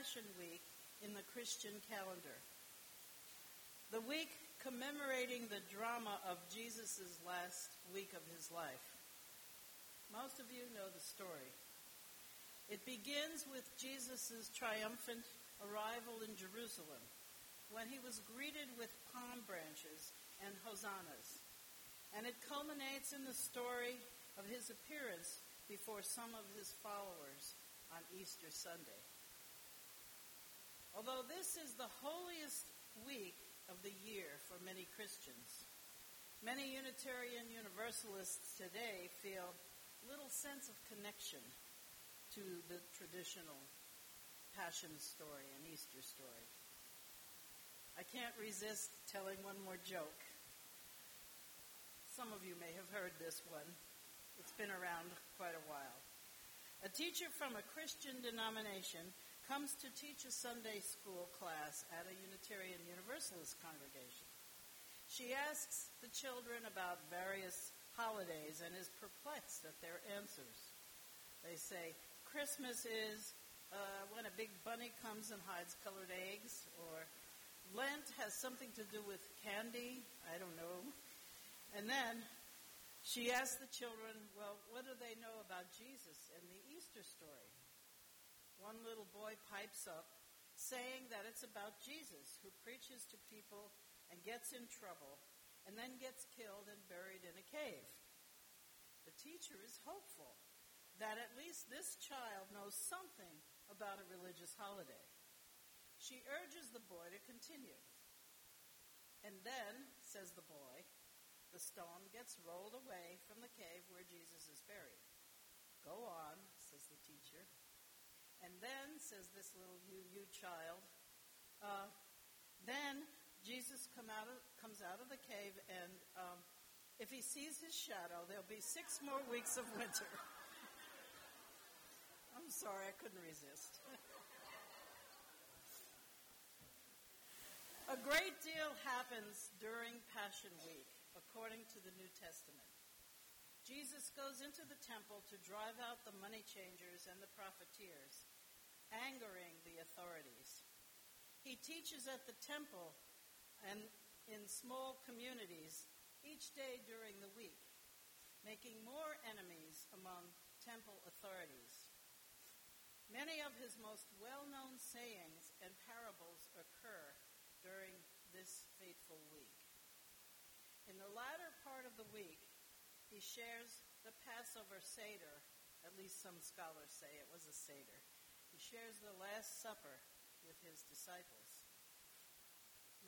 Passion Week in the Christian calendar. The week commemorating the drama of Jesus' last week of his life. Most of you know the story. It begins with Jesus' triumphant arrival in Jerusalem when he was greeted with palm branches and hosannas. And it culminates in the story of his appearance before some of his followers on Easter Sunday. Although this is the holiest week of the year for many Christians, many Unitarian Universalists today feel little sense of connection to the traditional Passion story and Easter story. I can't resist telling one more joke. Some of you may have heard this one. It's been around quite a while. A teacher from a Christian denomination comes to teach a Sunday school class at a Unitarian Universalist congregation. She asks the children about various holidays and is perplexed at their answers. They say, Christmas is uh, when a big bunny comes and hides colored eggs, or Lent has something to do with candy. I don't know. And then she asks the children, well, what do they know about Jesus and the Easter story? One little boy pipes up, saying that it's about Jesus, who preaches to people and gets in trouble, and then gets killed and buried in a cave. The teacher is hopeful that at least this child knows something about a religious holiday. She urges the boy to continue. And then, says the boy, the stone gets rolled away from the cave where Jesus is buried. Go on, says the teacher. And then, says this little you, you child, uh, then Jesus come out of, comes out of the cave, and um, if he sees his shadow, there'll be six more weeks of winter. I'm sorry, I couldn't resist. A great deal happens during Passion Week, according to the New Testament. Jesus goes into the temple to drive out the money changers and the profiteers, angering the authorities. He teaches at the temple and in small communities each day during the week, making more enemies among temple authorities. Many of his most well known sayings and parables occur during this fateful week. In the latter part of the week, he shares the Passover Seder, at least some scholars say it was a Seder. Shares the Last Supper with his disciples.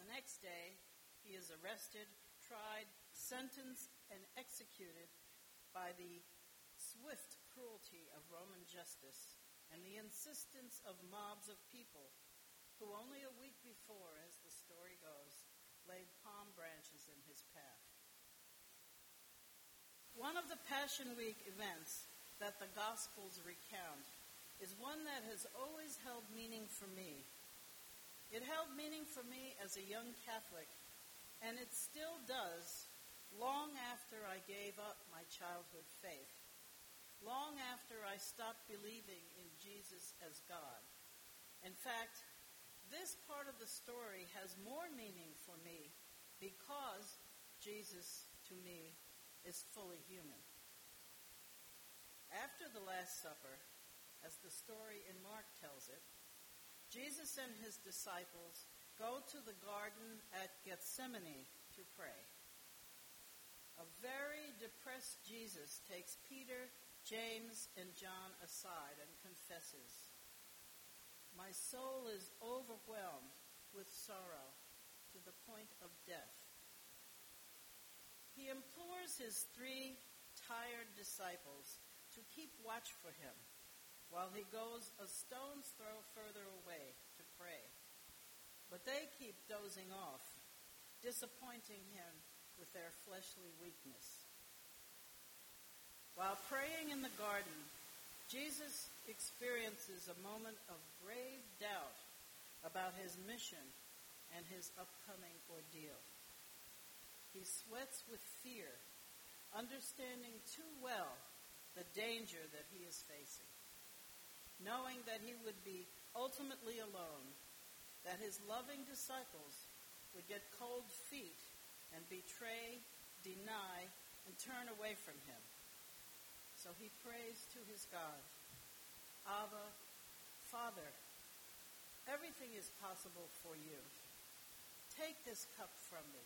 The next day, he is arrested, tried, sentenced, and executed by the swift cruelty of Roman justice and the insistence of mobs of people who only a week before, as the story goes, laid palm branches in his path. One of the Passion Week events that the Gospels recount is one that has always held meaning for me. It held meaning for me as a young Catholic, and it still does long after I gave up my childhood faith, long after I stopped believing in Jesus as God. In fact, this part of the story has more meaning for me because Jesus, to me, is fully human. After the Last Supper, as the story in Mark tells it, Jesus and his disciples go to the garden at Gethsemane to pray. A very depressed Jesus takes Peter, James, and John aside and confesses, my soul is overwhelmed with sorrow to the point of death. He implores his three tired disciples to keep watch for him while he goes a stone's throw further away to pray. But they keep dozing off, disappointing him with their fleshly weakness. While praying in the garden, Jesus experiences a moment of grave doubt about his mission and his upcoming ordeal. He sweats with fear, understanding too well the danger that he is facing. Knowing that he would be ultimately alone, that his loving disciples would get cold feet and betray, deny, and turn away from him. So he prays to his God, Abba, Father, everything is possible for you. Take this cup from me.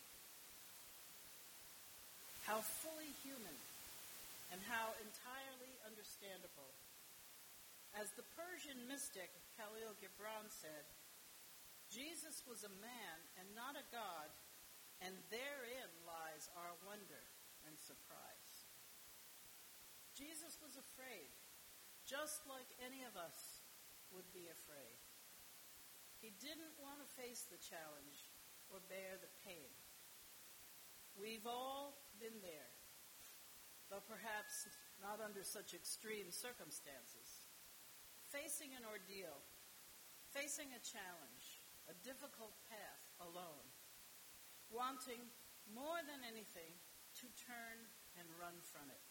How fully human and how entirely understandable. As the Persian mystic Khalil Gibran said, Jesus was a man and not a God, and therein lies our wonder and surprise. Jesus was afraid, just like any of us would be afraid. He didn't want to face the challenge or bear the pain. We've all been there, though perhaps not under such extreme circumstances. Facing an ordeal, facing a challenge, a difficult path alone, wanting more than anything to turn and run from it.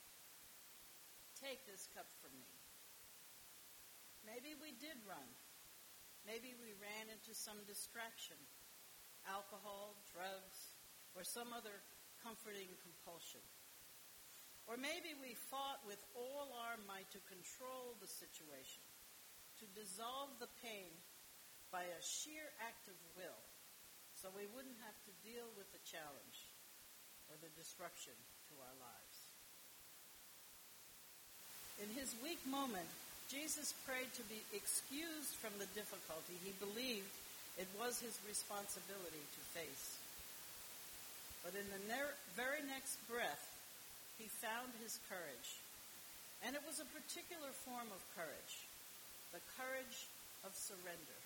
Take this cup from me. Maybe we did run. Maybe we ran into some distraction, alcohol, drugs, or some other comforting compulsion. Or maybe we fought with all our might to control the situation, to dissolve the pain by a sheer act of will, so we wouldn't have to deal with the challenge or the disruption to our lives. In his weak moment, Jesus prayed to be excused from the difficulty he believed it was his responsibility to face. But in the ne- very next breath, he found his courage. And it was a particular form of courage, the courage of surrender.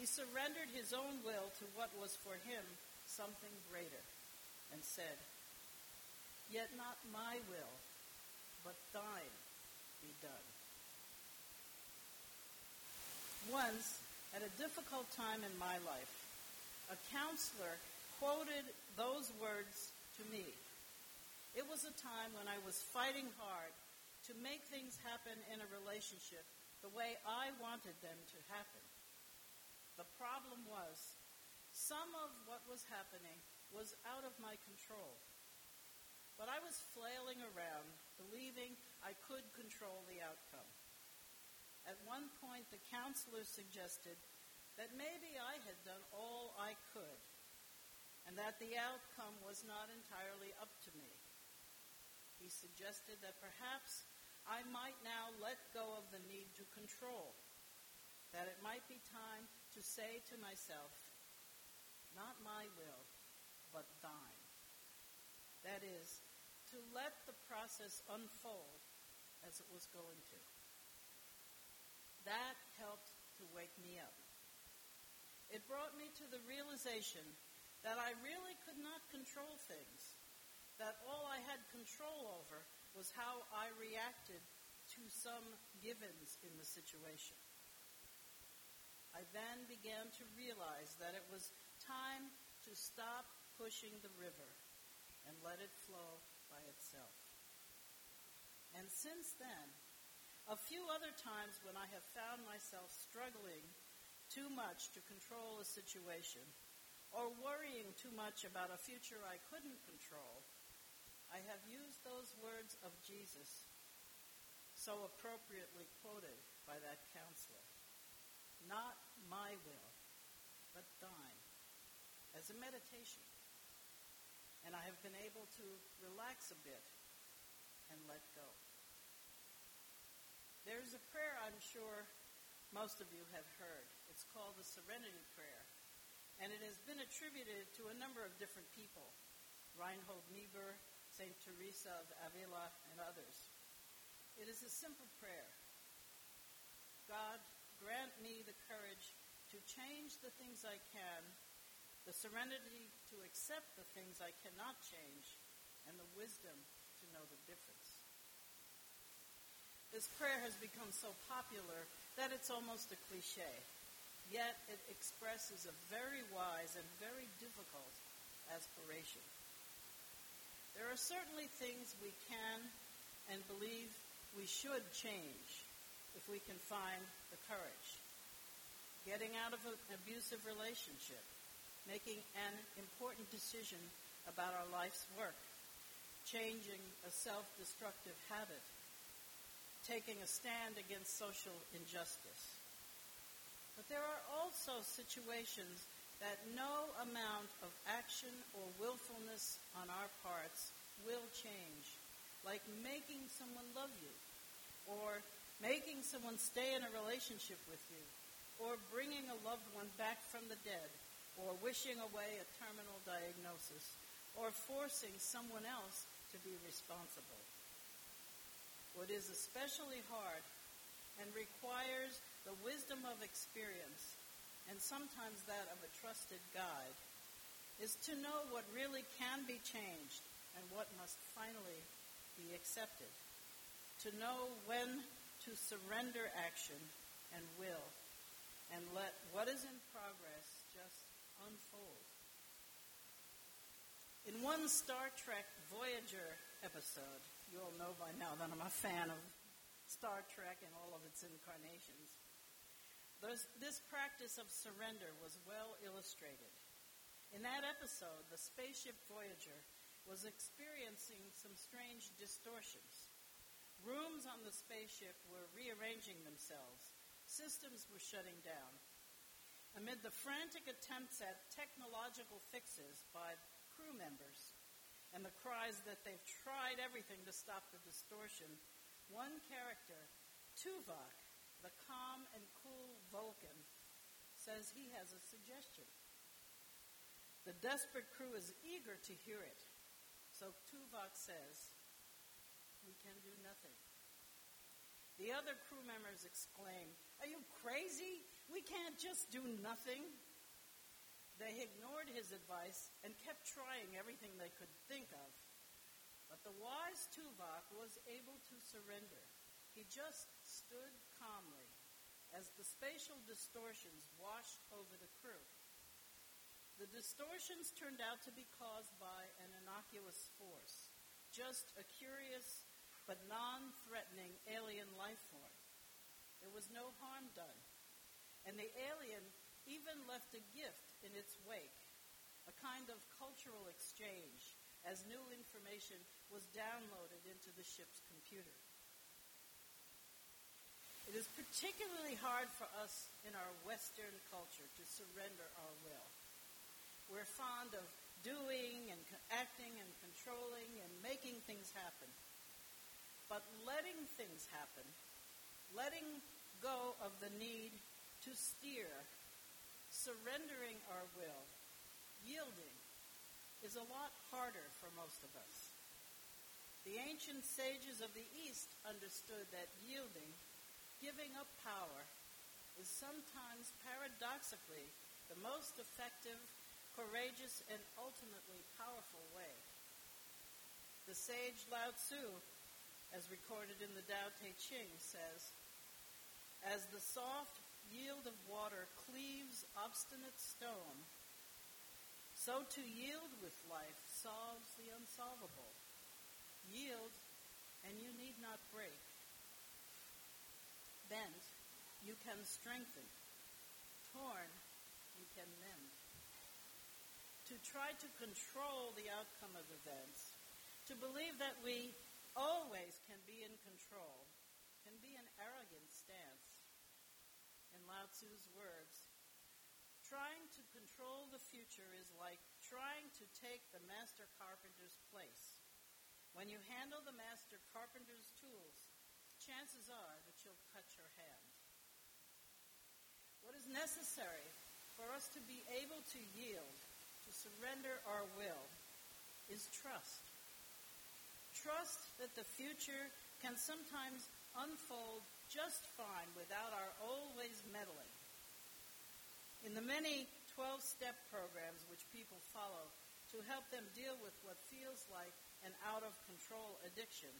He surrendered his own will to what was for him something greater and said, Yet not my will, but thine be done. Once, at a difficult time in my life, a counselor quoted those words to me. It was a time when I was fighting hard to make things happen in a relationship the way I wanted them to happen. The problem was, some of what was happening was out of my control. But I was flailing around, believing I could control the outcome. At one point, the counselor suggested that maybe I had done all I could, and that the outcome was not entirely up to me. He suggested that perhaps I might now let go of the need to control, that it might be time to say to myself, not my will, but thine. That is, to let the process unfold as it was going to. That helped to wake me up. It brought me to the realization that I really could not control things, that all I had control over was how I reacted to some givens in the situation. I then began to realize that it was time to stop pushing the river and let it flow by itself. And since then, a few other times when I have found myself struggling too much to control a situation or worrying too much about a future I couldn't control, I have used those words of Jesus, so appropriately quoted by that counselor. Not my will, but thine, as a meditation and I have been able to relax a bit and let go. There's a prayer I'm sure most of you have heard. It's called the Serenity Prayer, and it has been attributed to a number of different people Reinhold Niebuhr, St. Teresa of Avila, and others. It is a simple prayer God, grant me the courage to change the things I can the serenity to accept the things I cannot change, and the wisdom to know the difference. This prayer has become so popular that it's almost a cliche, yet it expresses a very wise and very difficult aspiration. There are certainly things we can and believe we should change, if we can find the courage. Getting out of an abusive relationship, making an important decision about our life's work, changing a self-destructive habit, taking a stand against social injustice. But there are also situations that no amount of action or willfulness on our parts will change, like making someone love you, or making someone stay in a relationship with you, or bringing a loved one back from the dead, or wishing away a terminal diagnosis, or forcing someone else to be responsible. What is especially hard and requires the wisdom of experience and sometimes that of a trusted guide, is to know what really can be changed and what must finally be accepted. To know when to surrender action and will and let what is in progress just unfold. In one Star Trek Voyager episode, you all know by now that I'm a fan of Star Trek and all of its incarnations. Those, this practice of surrender was well illustrated. In that episode, the spaceship Voyager was experiencing some strange distortions. Rooms on the spaceship were rearranging themselves. Systems were shutting down. Amid the frantic attempts at technological fixes by crew members and the cries that they've tried everything to stop the distortion, one character, Tuvok, the calm and cool Vulcan, says he has a suggestion. The desperate crew is eager to hear it. So Tuvok says, We can do nothing. The other crew members exclaim, Are you crazy? We can't just do nothing. They ignored his advice and kept trying everything they could think of. But the wise Tuvok was able to surrender. He just stood calmly as the spatial distortions washed over the crew. The distortions turned out to be caused by an innocuous force, just a curious but non-threatening alien life form. There was no harm done. And the alien even left a gift in its wake, a kind of cultural exchange, as new information was downloaded into the ship's computer. It is particularly hard for us in our Western culture to surrender our will. We're fond of doing and acting and controlling and making things happen. But letting things happen, letting go of the need to steer, surrendering our will, yielding, is a lot harder for most of us. The ancient sages of the East understood that yielding giving up power is sometimes paradoxically the most effective, courageous, and ultimately powerful way. The sage Lao Tzu, as recorded in the Tao Te Ching, says, As the soft yield of water cleaves obstinate stone, so to yield with life solves the unsolvable. Yield, and you need not break bent, you can strengthen. Torn, you can mend. To try to control the outcome of events, to believe that we always can be in control, can be an arrogant stance. In Lao Tzu's words, trying to control the future is like trying to take the master carpenter's place. When you handle the master carpenter's tools, chances are that you'll cut your hand. What is necessary for us to be able to yield, to surrender our will, is trust. Trust that the future can sometimes unfold just fine without our always meddling. In the many 12 step programs which people follow to help them deal with what feels like an out of control addiction,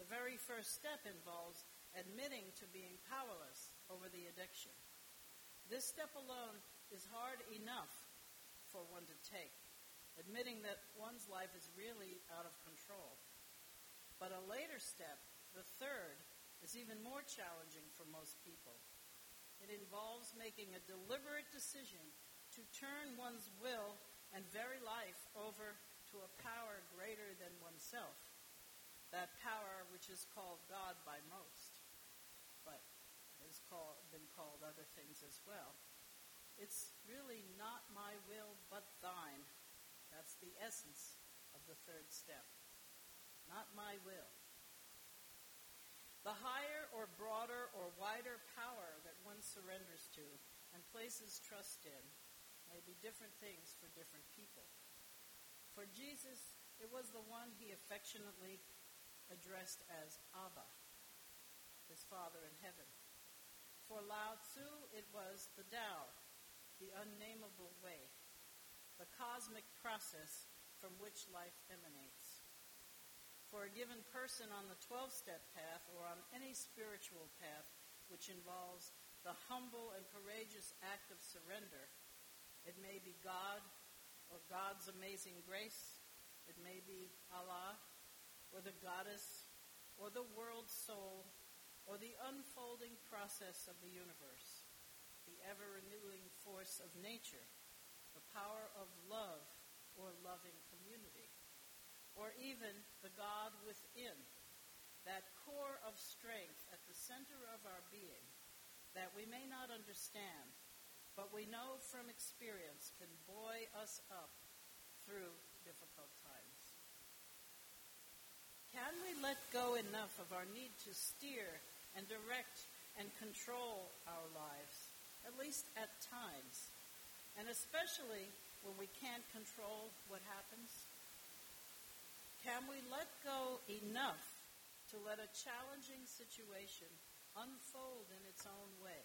the very first step involves admitting to being powerless over the addiction. This step alone is hard enough for one to take, admitting that one's life is really out of control. But a later step, the third, is even more challenging for most people. It involves making a deliberate decision to turn one's will and very life over to a power greater than oneself. That power which is called God by most, but has called, been called other things as well. It's really not my will, but thine. That's the essence of the third step. Not my will. The higher or broader or wider power that one surrenders to and places trust in may be different things for different people. For Jesus, it was the one he affectionately addressed as Abba, his Father in heaven. For Lao Tzu, it was the Tao, the unnameable way, the cosmic process from which life emanates for a given person on the 12 step path or on any spiritual path which involves the humble and courageous act of surrender. It may be God or God's amazing grace. It may be Allah or the goddess or the world soul or the unfolding process of the universe, the ever renewing force of nature, the power of love or loving community or even the God within, that core of strength at the center of our being that we may not understand, but we know from experience can buoy us up through difficult times. Can we let go enough of our need to steer and direct and control our lives, at least at times, and especially when we can't control what happens? Can we let go enough to let a challenging situation unfold in its own way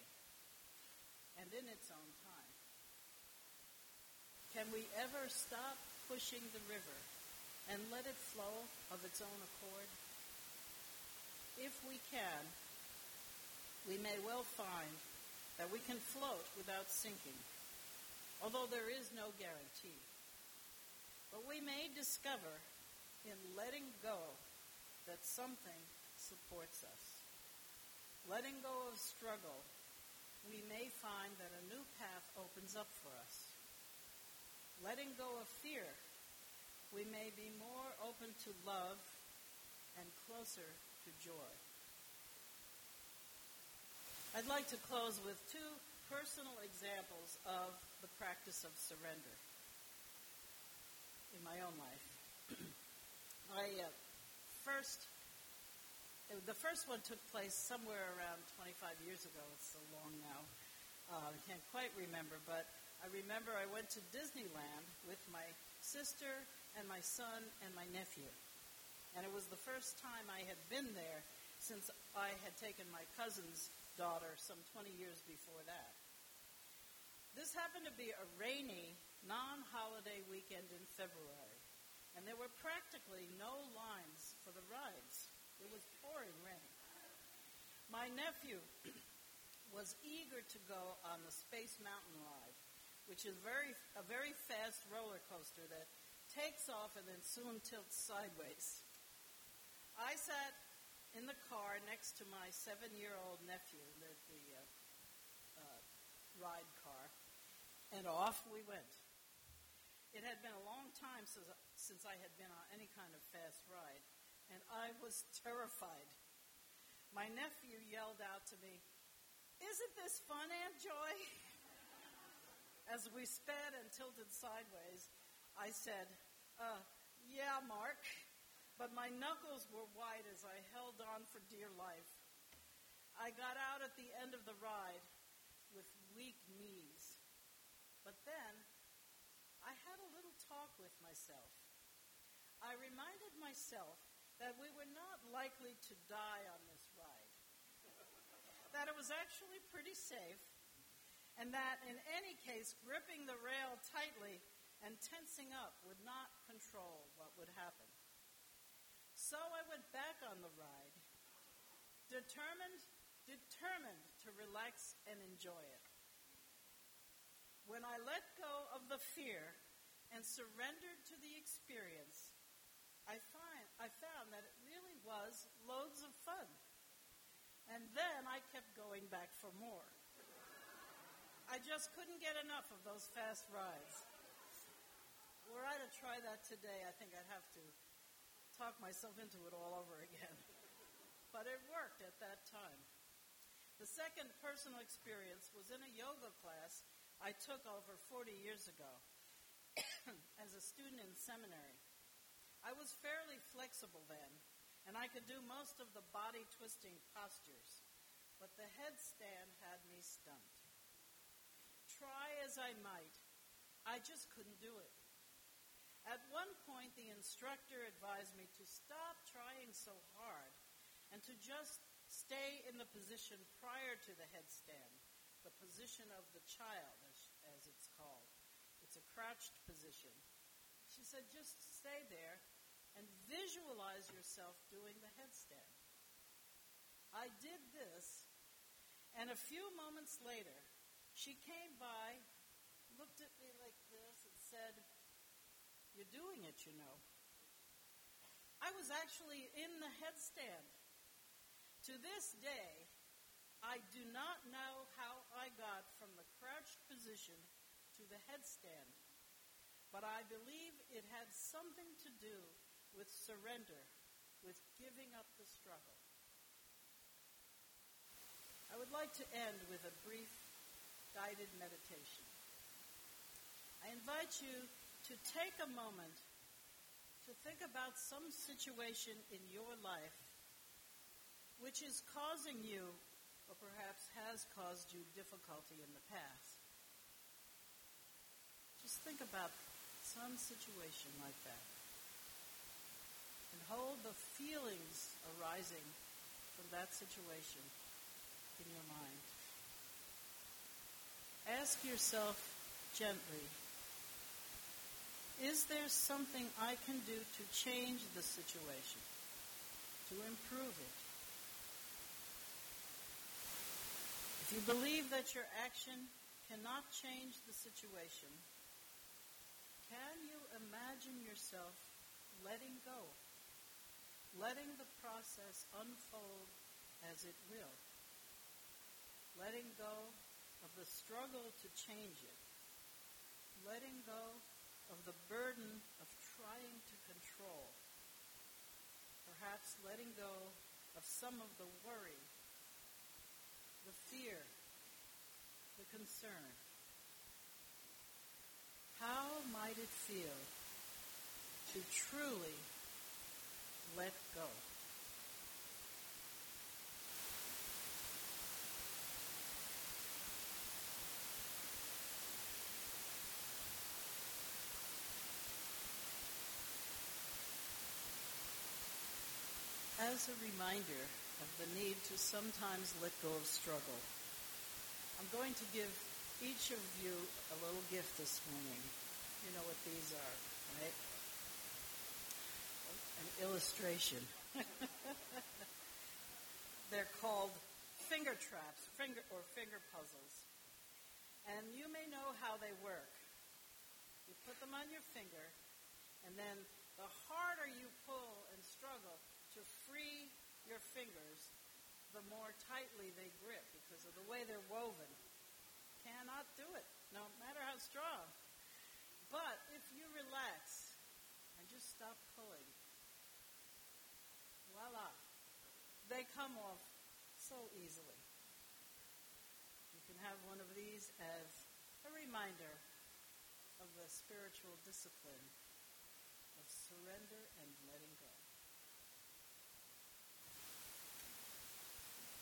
and in its own time? Can we ever stop pushing the river and let it flow of its own accord? If we can, we may well find that we can float without sinking, although there is no guarantee. But we may discover in letting go that something supports us. Letting go of struggle, we may find that a new path opens up for us. Letting go of fear, we may be more open to love and closer joy. I'd like to close with two personal examples of the practice of surrender in my own life. I uh, first, the first one took place somewhere around 25 years ago. It's so long now. Uh, I can't quite remember, but I remember I went to Disneyland with my sister and my son and my nephew. And it was the first time I had been there since I had taken my cousin's daughter some 20 years before that. This happened to be a rainy, non holiday weekend in February and there were practically no lines for the rides. It was pouring rain. My nephew was eager to go on the Space Mountain ride, which is very a very fast roller coaster that takes off and then soon tilts sideways. I sat in the car next to my seven-year-old nephew, the, the uh, uh, ride car, and off we went. It had been a long time since, since I had been on any kind of fast ride, and I was terrified. My nephew yelled out to me, Isn't this fun, Aunt Joy? As we sped and tilted sideways, I said, uh, Yeah, Mark, but my knuckles were white as I held on for dear life. I got out at the end of the ride with weak knees. But then I had a little talk with myself. I reminded myself that we were not likely to die on this ride, that it was actually pretty safe, and that in any case, gripping the rail tightly and tensing up would not control what would happen. So I went back on the ride, determined, determined to relax and enjoy it. When I let go of the fear and surrendered to the experience, I, find, I found that it really was loads of fun. And then I kept going back for more. I just couldn't get enough of those fast rides. Were I to try that today, I think I'd have to talk myself into it all over again. But it worked at that time. The second personal experience was in a yoga class I took over 40 years ago as a student in seminary. I was fairly flexible then, and I could do most of the body twisting postures, but the headstand had me stumped. Try as I might, I just couldn't do it. At one point, the instructor advised me to stop trying so hard and to just stay in the position prior to the headstand, the position of the child, as, as it's called. It's a crouched position. She said, just stay there and visualize yourself doing the headstand. I did this, and a few moments later, she came by, looked at me like this, and said, You're doing it, you know. I was actually in the headstand. To this day, I do not know how I got from the crouched position to the headstand, but I believe it had something to do with surrender, with giving up the struggle. I would like to end with a brief guided meditation. I invite you to take a moment to think about some situation in your life which is causing you, or perhaps has caused you, difficulty in the past. Just think about some situation like that. And hold the feelings arising from that situation in your mind. Ask yourself gently, is there something I can do to change the situation, to improve it? If you believe that your action cannot change the situation, can you imagine yourself letting go, letting the process unfold as it will, letting go of the struggle to change it, letting go of the burden of trying to control, perhaps letting go of some of the worry the fear, the concern. How might it feel to truly let go? As a reminder, of the need to sometimes let go of struggle. I'm going to give each of you a little gift this morning. You know what these are, right? An illustration. They're called finger traps, finger or finger puzzles. And you may know how they work. You put them on your finger, and then the harder you pull and struggle to free your fingers, the more tightly they grip because of the way they're woven. Cannot do it, no matter how strong. But if you relax and just stop pulling, voila, they come off so easily. You can have one of these as a reminder of the spiritual discipline